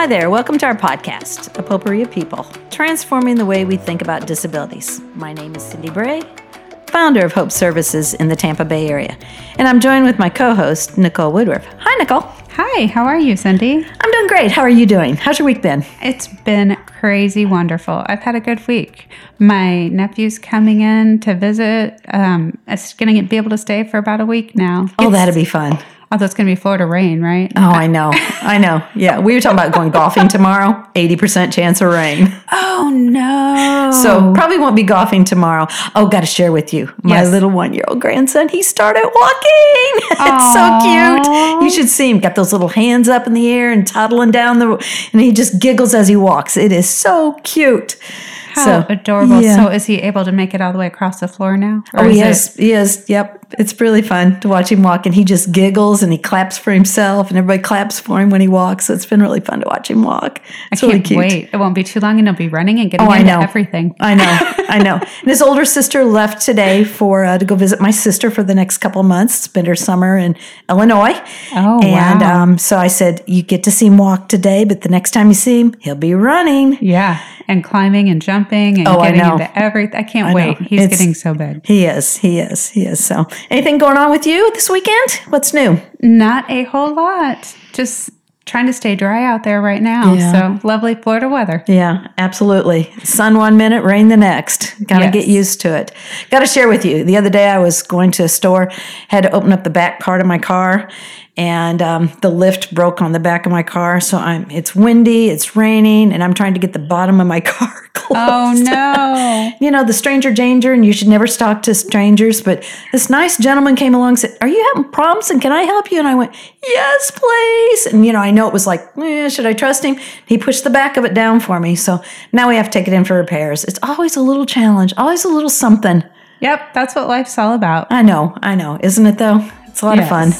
Hi there, welcome to our podcast, A Potpourri of People, transforming the way we think about disabilities. My name is Cindy Bray, founder of Hope Services in the Tampa Bay area, and I'm joined with my co host, Nicole Woodruff. Hi, Nicole. Hi, how are you, Cindy? I'm doing great. How are you doing? How's your week been? It's been crazy wonderful. I've had a good week. My nephew's coming in to visit. Um, it's going to be able to stay for about a week now. Oh, It's- that'd be fun. Oh, Although it's going to be Florida rain, right? Oh, I know. I know. Yeah, we were talking about going golfing tomorrow. 80% chance of rain. Oh no! So probably won't be golfing tomorrow. Oh, got to share with you. My Yes. little one-year-old grandson, he started walking. it's so cute. You should see him. Got those little hands up in the air and toddling down the, and he just giggles as he walks. It is so cute. How so, adorable. yeah. So is he able to make it all the way across the floor now? Oh, he it- is. He is. Yep. It's really fun to watch him walk, and he just giggles and he claps for himself, and everybody claps for him when he walks. So it's been really fun to watch him walk. I It's can't really cute. wait. It won't be too long, and he'll be running and getting Oh, I into know. everything. I know, I know. And his older sister left today for uh, to go visit my sister for the next couple months. Spend her summer in Illinois. Oh, and wow. um, so I said, you get to see him walk today, but the next time you see him, he'll be running. Yeah, and climbing and jumping and Oh, I getting know. into everything. I can't know. wait. He's It's- getting so big. He is, he is, he is. So, anything going on with you this weekend? What's new? Not a whole lot. Just trying to stay dry out there right now. Yeah. So lovely Florida weather. Yeah, absolutely. Sun one minute, rain the next. Got to Yes. get used to it. Got to share with you. The other day, I was going to a store, had to open up the back part of my car, and um, the lift broke on the back of my car. So I'm. It's windy, it's raining, and I'm trying to get the bottom of my car closed. Oh no. You know the stranger danger, and you should never talk to strangers. But this nice gentleman came along and said, "Are you having problems? And can I help you?" And I went, "Yes, please." And you know, I know it was like, eh, should I trust him? He pushed the back of it down for me. So now we have to take it in for repairs. It's always a little challenge, always a little something. Yep, that's what life's all about. I know, I know, isn't it though? It's a lot of fun.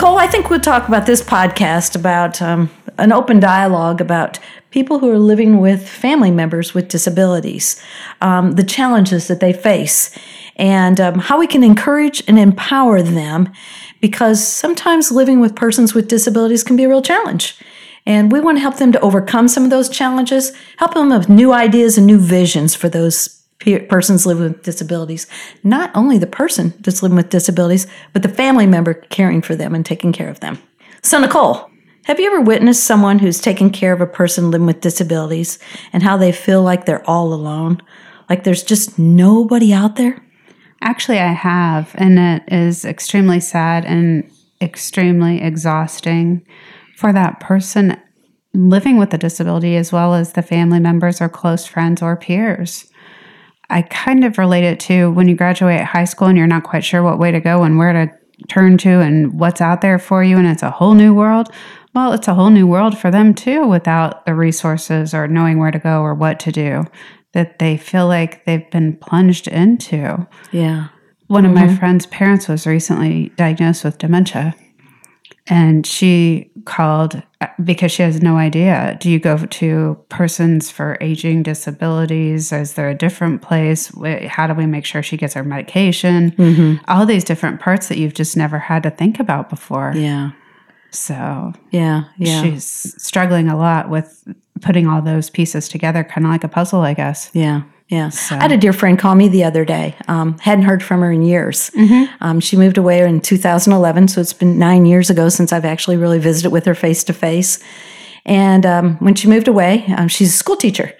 Nicole, I think we'll talk about this podcast about um, an open dialogue about people who are living with family members with disabilities, um, the challenges that they face, and um, how we can encourage and empower them because sometimes living with persons with disabilities can be a real challenge. And we want to help them to overcome some of those challenges, help them with new ideas and new visions for those persons living with disabilities. Not only the person that's living with disabilities, but the family member caring for them and taking care of them. So, Nicole, have you ever witnessed someone who's taking care of a person living with disabilities and how they feel like they're all alone? Like there's just nobody out there? Actually, I have, and it is extremely sad and extremely exhausting for that person living with a disability as well as the family members or close friends or peers. I kind of relate it to when you graduate high school and you're not quite sure what way to go and where to turn to and what's out there for you, and it's a whole new world. Well, it's a whole new world for them too without the resources or knowing where to go or what to do that they feel like they've been plunged into. Yeah. One of my mm-hmm. friend's parents was recently diagnosed with dementia. And she called because she has no idea. Do you go to persons for aging disabilities? Is there a different place? How do we make sure she gets her medication? Mm-hmm. All these different parts that you've just never had to think about before. Yeah. So Yeah. Yeah. she's struggling a lot with putting all those pieces together, kind of like a puzzle, I guess. Yeah, yeah. I had a dear friend call me the other day. Um, hadn't heard from her in years. Um, she moved away in 2011, so it's been nine years ago since I've actually really visited with her face to face. And um, when she moved away, um, she's a school teacher,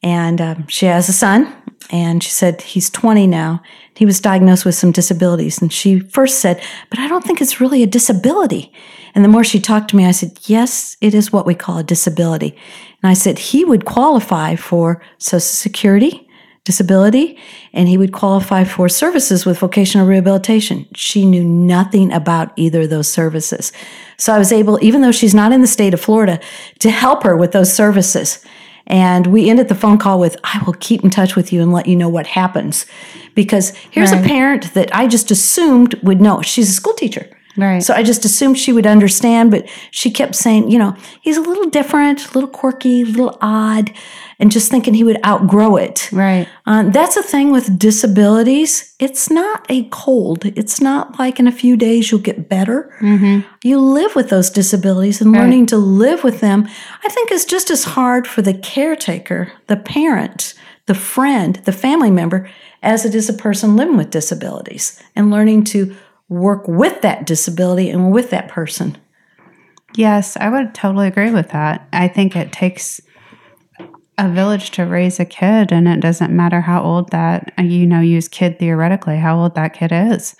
and um, she has a son. And she said he's 20 now. He was diagnosed with some disabilities, and she first said, "But I don't think it's really a disability." And the more she talked to me, I said, "Yes, it is what we call a disability." And I said he would qualify for Social Security, disability, and he would qualify for services with vocational rehabilitation. She knew nothing about either of those services. So I was able, even though she's not in the state of Florida, to help her with those services. And we ended the phone call with, I will keep in touch with you and let you know what happens. Because here's a parent that I just assumed would know. She's a school teacher. Right. So I just assumed she would understand, but she kept saying, you know, he's a little different, a little quirky, a little odd, and just thinking he would outgrow it. Right. Uh, that's a thing with disabilities. It's not a cold. It's not like in a few days you'll get better. You live with those disabilities and learning to live with them, I think, is just as hard for the caretaker, the parent, the friend, the family member, as it is a person living with disabilities and learning to work with that disability and with that person. Yes, I would totally agree with that. I think it takes a village to raise a kid, and it doesn't matter how old that, uh, you know, use kid theoretically, how old that kid is.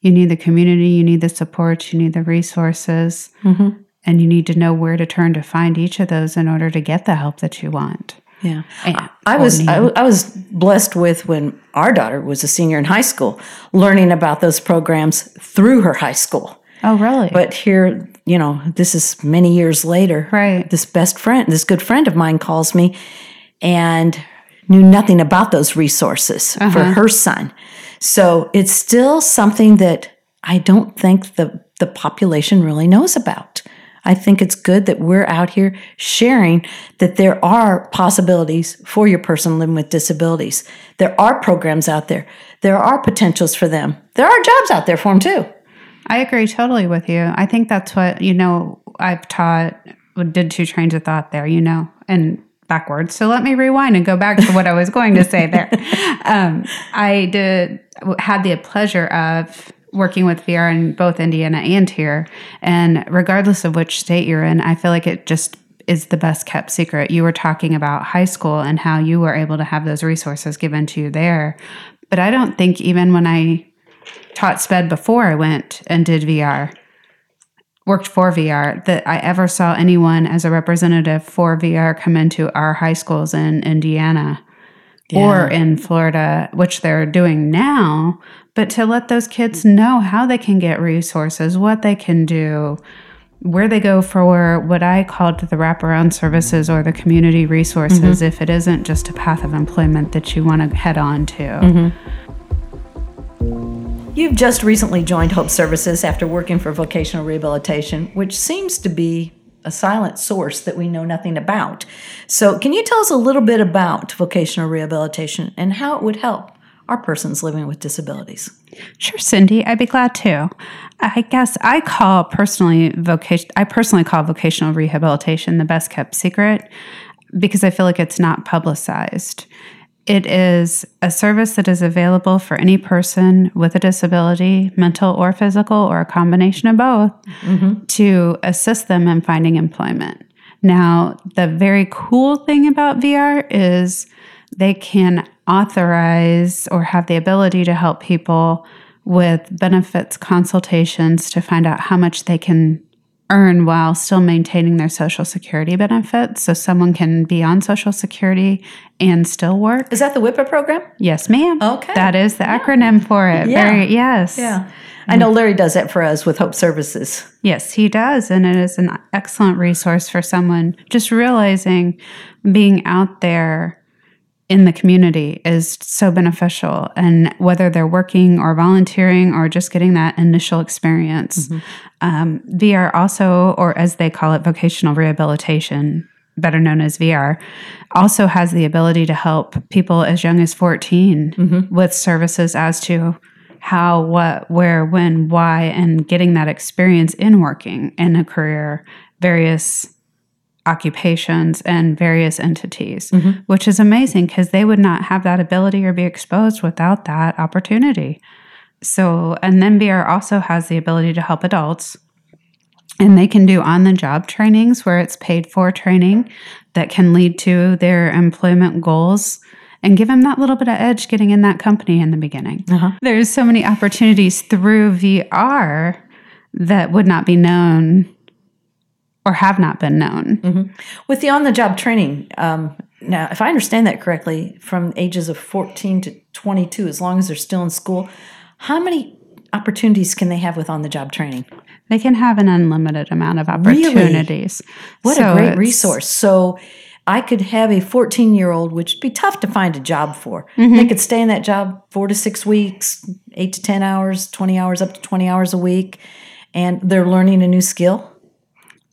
You need the community, you need the support, you need the resources, mm-hmm. and you need to know where to turn to find each of those in order to get the help that you want. Yeah. And- I was. I, I was blessed with when our daughter was a senior in high school, learning about those programs through her high school. oh, really? But here, you know, this is many years later. Right. This best friend, this good friend of mine calls me and knew nothing about those resources for uh-huh. her son. So it's still something that I don't think the, the population really knows about. I think it's good that we're out here sharing that there are possibilities for your person living with disabilities. There are programs out there. There are potentials for them. There are jobs out there for them too. I agree totally with you. I think that's what, you know, I've taught, did two trains of thought there, you know, and backwards. So let me rewind and go back to what I was going to say there. Um, I did, had the pleasure of working with VR in both Indiana and here. And regardless of which state you're in, I feel like it just is the best kept secret. You were talking about high school and how you were able to have those resources given to you there. But I don't think even when I taught SPED before I went and did VR, worked for VR, that I ever saw anyone as a representative for VR come into our high schools in Indiana or in Florida, which they're doing now, but to let those kids know how they can get resources, what they can do, where they go for what I called the wraparound services or the community resources mm-hmm. if it isn't just a path of employment that you want to head on to. Mm-hmm. You've just recently joined Hope Services after working for vocational rehabilitation, which seems to be a silent source that we know nothing about. So, can you tell us a little bit about vocational rehabilitation and how it would help our persons living with disabilities? Sure, Cindy, I'd be glad to. I guess I call personally vocation. I personally call vocational rehabilitation the best kept secret because I feel like it's not publicized. It is a service that is available for any person with a disability, mental or physical, or a combination of both, mm-hmm. to assist them in finding employment. Now, the very cool thing about VR is they can authorize or have the ability to help people with benefits consultations to find out how much they can earn while still maintaining their social security benefits. So someone can be on social security and still work. Is that the WIPA program? Yes, ma'am. Okay. That is the acronym for it. Yeah. Very yes. Yeah. I know Larry does that for us with Hope Services. Yes, he does. And it is an excellent resource for someone just realizing being out there in the community is so beneficial. And whether they're working or volunteering or just getting that initial experience, um, VR also, or as they call it, vocational rehabilitation, better known as VR, also has the ability to help people as young as 14 with services as to how, what, where, when, why, and getting that experience in working in a career, various occupations and various entities, mm-hmm. which is amazing because they would not have that ability or be exposed without that opportunity. So, and then VR also has the ability to help adults. And they can do on the job trainings where it's paid for training that can lead to their employment goals and give them that little bit of edge getting in that company in the beginning. Uh-huh. There's so many opportunities through VR that would not be known or have not been known. With the on the job training, um, now, if I understand that correctly, from ages of 14 to 22, as long as they're still in school, how many opportunities can they have with on the job training? They can have an unlimited amount of opportunities. Really? What So a great resource. So I could have a 14 year old, which would be tough to find a job for. Mm-hmm. They could stay in that job four to six weeks, eight to 10 hours, 20 hours, up to 20 hours a week, and they're learning a new skill.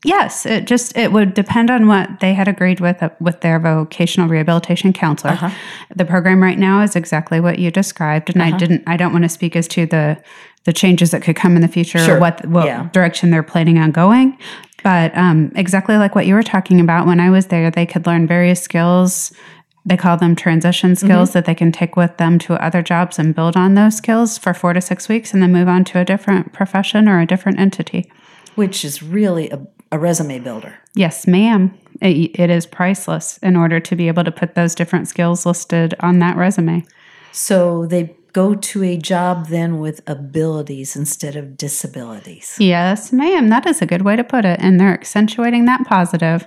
Yes, it just it would depend on what they had agreed with uh, with their vocational rehabilitation counselor. Uh-huh. The program right now is exactly what you described, and I didn't. I don't want to speak as to the the changes that could come in the future, Sure. or what what Yeah. direction they're planning on going. But um, exactly like what you were talking about, when I was there, they could learn various skills. They call them transition skills that they can take with them to other jobs and build on those skills for four to six weeks, and then move on to a different profession or a different entity. which is really a, a resume builder. Yes, ma'am. It, it is priceless in order to be able to put those different skills listed on that resume. So they go to a job then with abilities instead of disabilities. Yes, ma'am. That is a good way to put it. And they're accentuating that positive.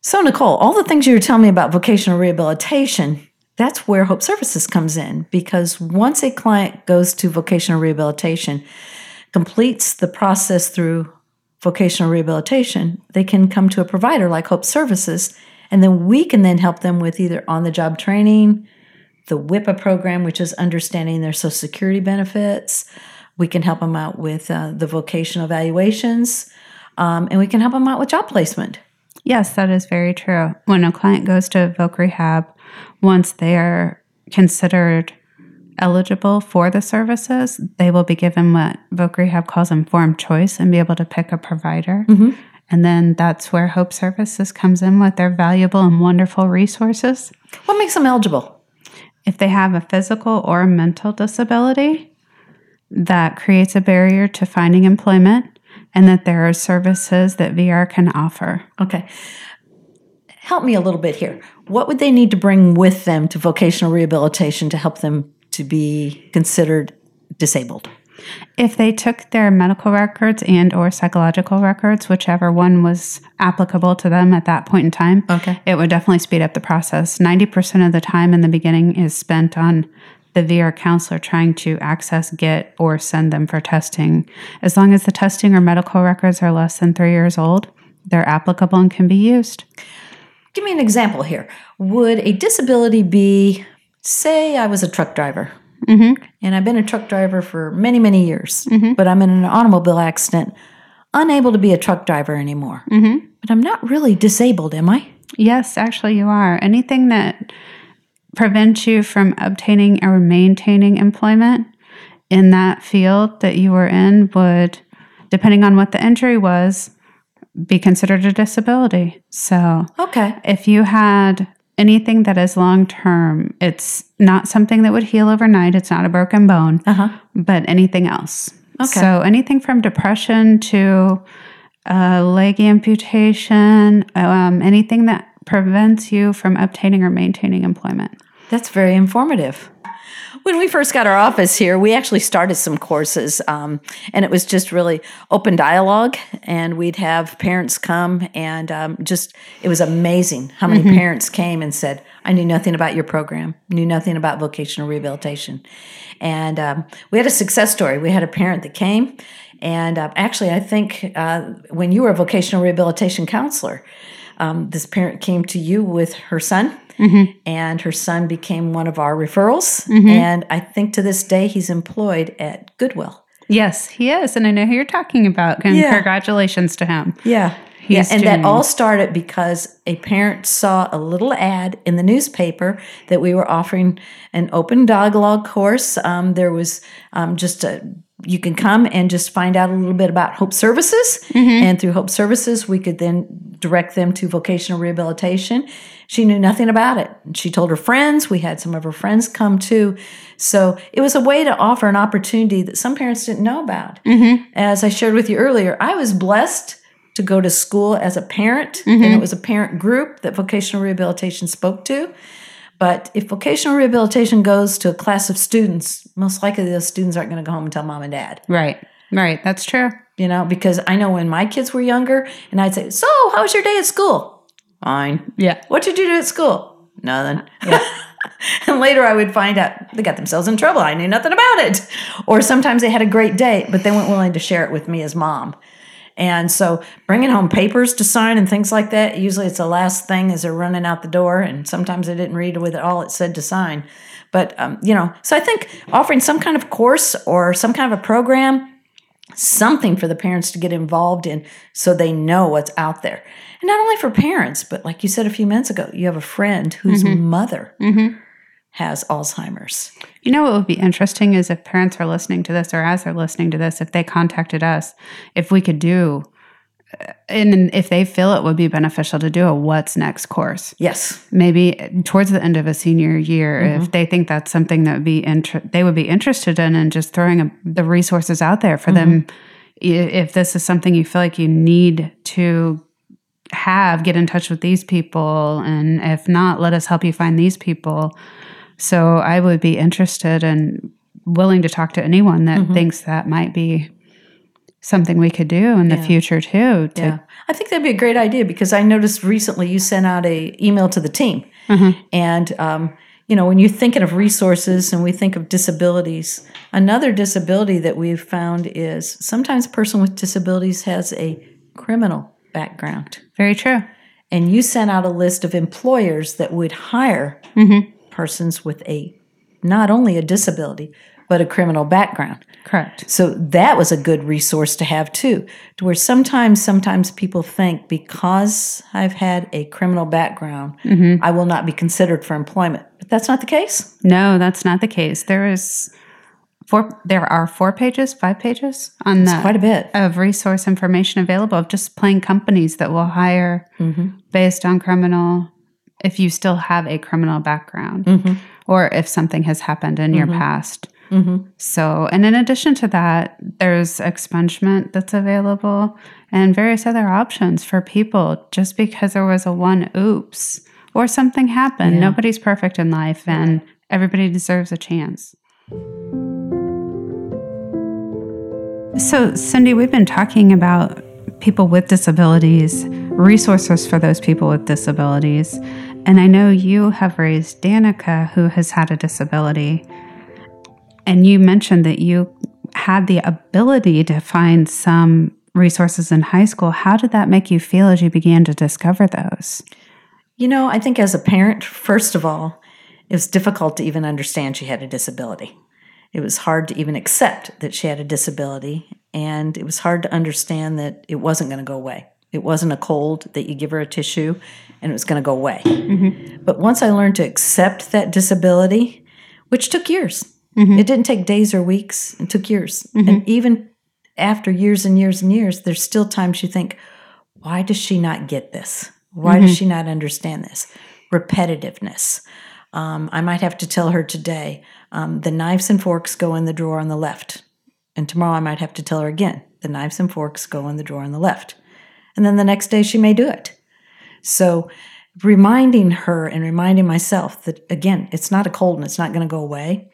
So, Nicole, all the things you were telling me about vocational rehabilitation, that's where Hope Services comes in because once a client goes to vocational rehabilitation, completes the process through vocational rehabilitation, they can come to a provider like Hope Services, and then we can then help them with either on the job training, the WIPA program, which is understanding their Social Security benefits. We can help them out with uh, the vocational evaluations, um, and we can help them out with job placement. Yes, that is very true. When a client goes to Voc Rehab, once they are considered eligible for the services, they will be given what Voc Rehab calls informed choice and be able to pick a provider. Mm-hmm. And then that's where Hope Services comes in with their valuable and wonderful resources. What makes them eligible? If they have a physical or mental disability, that creates a barrier to finding employment, and that there are services that VR can offer. Okay. Help me a little bit here. What would they need to bring with them to vocational rehabilitation to help them to be considered disabled? If they took their medical records and or psychological records, whichever one was applicable to them at that point in time, Okay. it would definitely speed up the process. 90% of the time in the beginning is spent on the VR counselor trying to access, get, or send them for testing. As long as the testing or medical records are less than three years old, they're applicable and can be used. Give me an example here. Would a disability be, say, I was a truck driver, mm-hmm. and I've been a truck driver for many, many years, mm-hmm. but I'm in an automobile accident, unable to be a truck driver anymore. Mm-hmm. But I'm not really disabled, am I? Yes, actually, you are. Anything that prevents you from obtaining or maintaining employment in that field that you were in would, depending on what the injury was, be considered a disability. So, Okay. if you had anything that is long term, it's not something that would heal overnight, it's not a broken bone, Uh huh. but anything else. Okay. So, anything from depression to uh, leg amputation, um, anything that prevents you from obtaining or maintaining employment. That's very informative. When we first got our office here, we actually started some courses, um, and it was just really open dialogue. And we'd have parents come, and um, just it was amazing how many parents came and said, "I knew nothing about your program, knew nothing about vocational rehabilitation." And um, we had a success story. We had a parent that came, and uh, actually, I think uh, when you were a vocational rehabilitation counselor, um, this parent came to you with her son, and her son became one of our referrals. And I think to this day he's employed at Goodwill. Yes, he is. And I know who you're talking about. And Yeah. congratulations to him. Yeah. Yeah, and that all started because a parent saw a little ad in the newspaper that we were offering an open dialogue course. Um, there was um, just a you can come and just find out a little bit about Hope Services, mm-hmm. and through Hope Services, we could then direct them to vocational rehabilitation. She knew nothing about it. She told her friends. We had some of her friends come too. So it was a way to offer an opportunity that some parents didn't know about. Mm-hmm. As I shared with you earlier, I was blessed to go to school as a parent, mm-hmm. and it was a parent group that vocational rehabilitation spoke to. But if vocational rehabilitation goes to a class of students, most likely those students aren't going to go home and tell mom and dad, Right. Right. That's true. you know, because I know when my kids were younger and I'd say, So, how was your day at school? Fine. Yeah. What did you do at school? Nothing. Yeah. and later I would find out they got themselves in trouble. I knew nothing about it. Or sometimes they had a great day, but they weren't willing to share it with me as mom. And so bringing home papers to sign and things like that, usually it's the last thing as they're running out the door. And sometimes they didn't read with it all it said to sign. But, um, you know, so I think offering some kind of course or some kind of a program something for the parents to get involved in so they know what's out there. And not only for parents, but like you said a few minutes ago, you have a friend whose mother has Alzheimer's. You know what would be interesting is if parents are listening to this or as they're listening to this, if they contacted us, if we could do, uh, and if they feel it would be beneficial to do a what's next course. Yes. Maybe towards the end of a senior year, if they think that's something that would be inter- they would be interested in, and just throwing a, the resources out there for them. If this is something you feel like you need to have, get in touch with these people, and if not, let us help you find these people. So I would be interested and willing to talk to anyone that mm-hmm. thinks that might be something we could do in the future too. To, Yeah. I think that'd be a great idea because I noticed recently you sent out a email to the team. Mm-hmm. And um, you know, when you're thinking of resources and we think of disabilities, another disability that we've found is sometimes a person with disabilities has a criminal background. Very true. And you sent out a list of employers that would hire mm-hmm. Persons with a not only a disability, but a criminal background. Correct. So that was a good resource to have too. To where sometimes, sometimes people think because I've had a criminal background, mm-hmm. I will not be considered for employment. But that's not the case. No, that's not the case. There is four. There are four pages, five pages on the Quite a bit. of resource information available of just plain companies that will hire mm-hmm. based on criminal if you still have a criminal background mm-hmm. or if something has happened in your mm-hmm. past. Mm-hmm. So, and in addition to that, there's expungement that's available and various other options for people just because there was a one oops or something happened. Nobody's perfect in life and everybody deserves a chance. So, Cindy, we've been talking about people with disabilities, resources for those people with disabilities. And I know you have raised Danica, who has had a disability. And you mentioned that you had the ability to find some resources in high school. How did that make you feel as you began to discover those? You know, I think as a parent, first of all, it was difficult to even understand she had a disability. It was hard to even accept that she had a disability, and it was hard to understand that it wasn't going to go away. It wasn't a cold that you give her a tissue and it was going to go away. But once I learned to accept that disability, which took years, it didn't take days or weeks, it took years. And even after years and years and years, there's still times you think, why does she not get this? Why does she not understand this? Repetitiveness. Um, I might have to tell her today um, the knives and forks go in the drawer on the left. And tomorrow I might have to tell her again the knives and forks go in the drawer on the left. And then the next day she may do it. So reminding her and reminding myself that, again, it's not a cold and it's not going to go away.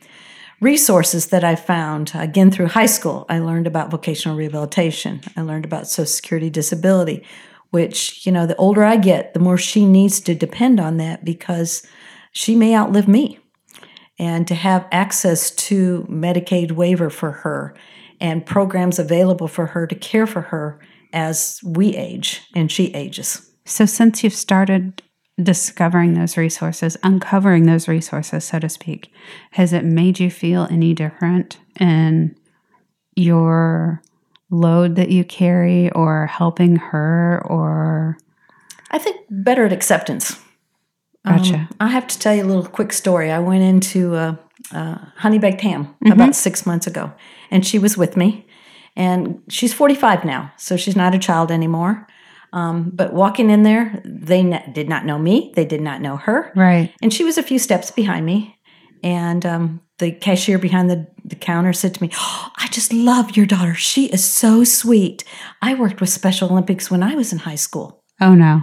Resources that I found, again, through high school, I learned about vocational rehabilitation. I learned about Social Security disability, which, you know, the older I get, the more she needs to depend on that because she may outlive me. And to have access to Medicaid waiver for her and programs available for her to care for her as we age and she ages. So, since you've started discovering those resources, uncovering those resources, so to speak, has it made you feel any different in your load that you carry or helping her or I think better at acceptance. Gotcha. Um, I have to tell you a little quick story. I went into uh, uh, honey baked ham about six months ago, and she was with me. And she's 45 now, so she's not a child anymore. Um, but walking in there, they n- did not know me, they did not know her. right And she was a few steps behind me. And um, the cashier behind the, the counter said to me, oh, I just love your daughter. She is so sweet. I worked with Special Olympics when I was in high school. oh no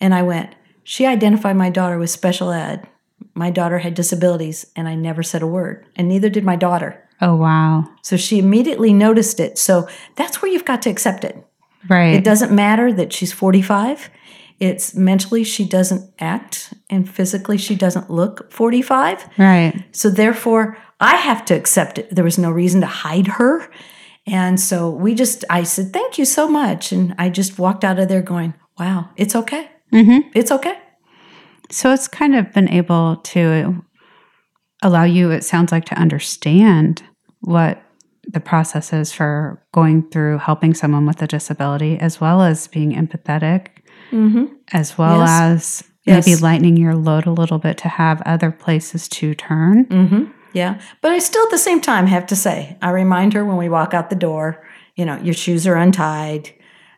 And I went, She identified my daughter with special ed. My daughter had disabilities, and I never said a word, and neither did my daughter. Oh wow So she immediately noticed it. So that's where you've got to accept it. right It doesn't matter that she's 45. It's mentally she doesn't act, and physically she doesn't look 45. right So therefore, I have to accept it. There was no reason to hide her. And so we just, I said, thank you so much. And I just walked out of there going, wow, it's okay. mm-hmm. It's okay. so it's kind of been able to allow you it sounds like to understand what the process is for going through helping someone with a disability, as well as being empathetic, as well Yes. as Yes. maybe lightening your load a little bit to have other places to turn. Mm-hmm. Yeah. But I still at the same time have to say, I remind her when we walk out the door, you know, your shoes are untied,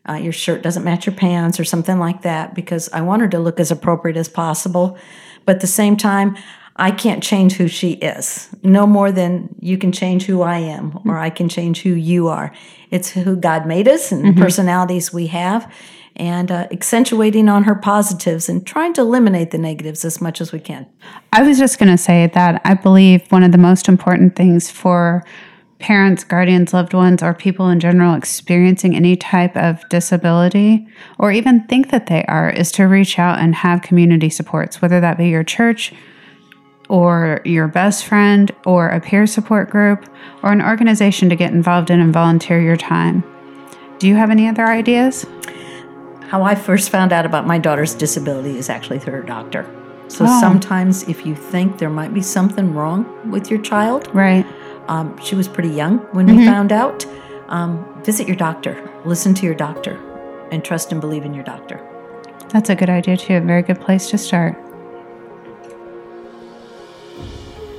uh, your shirt doesn't match your pants or something like that, because I want her to look as appropriate as possible. But at the same time, I can't change who she is, no more than you can change who I am or I can change who you are. It's who God made us and the personalities we have, and uh, accentuating on her positives and trying to eliminate the negatives as much as we can. I was just going to say that I believe one of the most important things for parents, guardians, loved ones, or people in general experiencing any type of disability, or even think that they are, is to reach out and have community supports, whether that be your church or your best friend or a peer support group or an organization to get involved in and volunteer your time. Do you have any other ideas? How I first found out about my daughter's disability is actually through her doctor. So Oh. sometimes, if you think there might be something wrong with your child, Right. um, she was pretty young when we found out. Um, visit your doctor, listen to your doctor, and trust and believe in your doctor. That's a good idea, too. A very good place to start.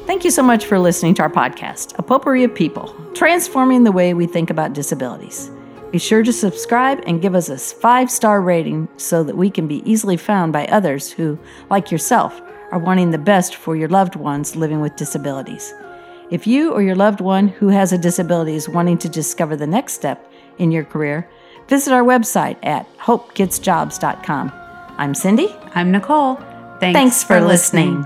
Thank you so much for listening to our podcast, A Potpourri of People, transforming the way we think about disabilities. Be sure to subscribe and give us a five star rating so that we can be easily found by others who, like yourself, are wanting the best for your loved ones living with disabilities. If you or your loved one who has a disability is wanting to discover the next step in your career, visit our website at hopekidsjobs.com. I'm Cindy. I'm Nicole. Thanks, Thanks for listening.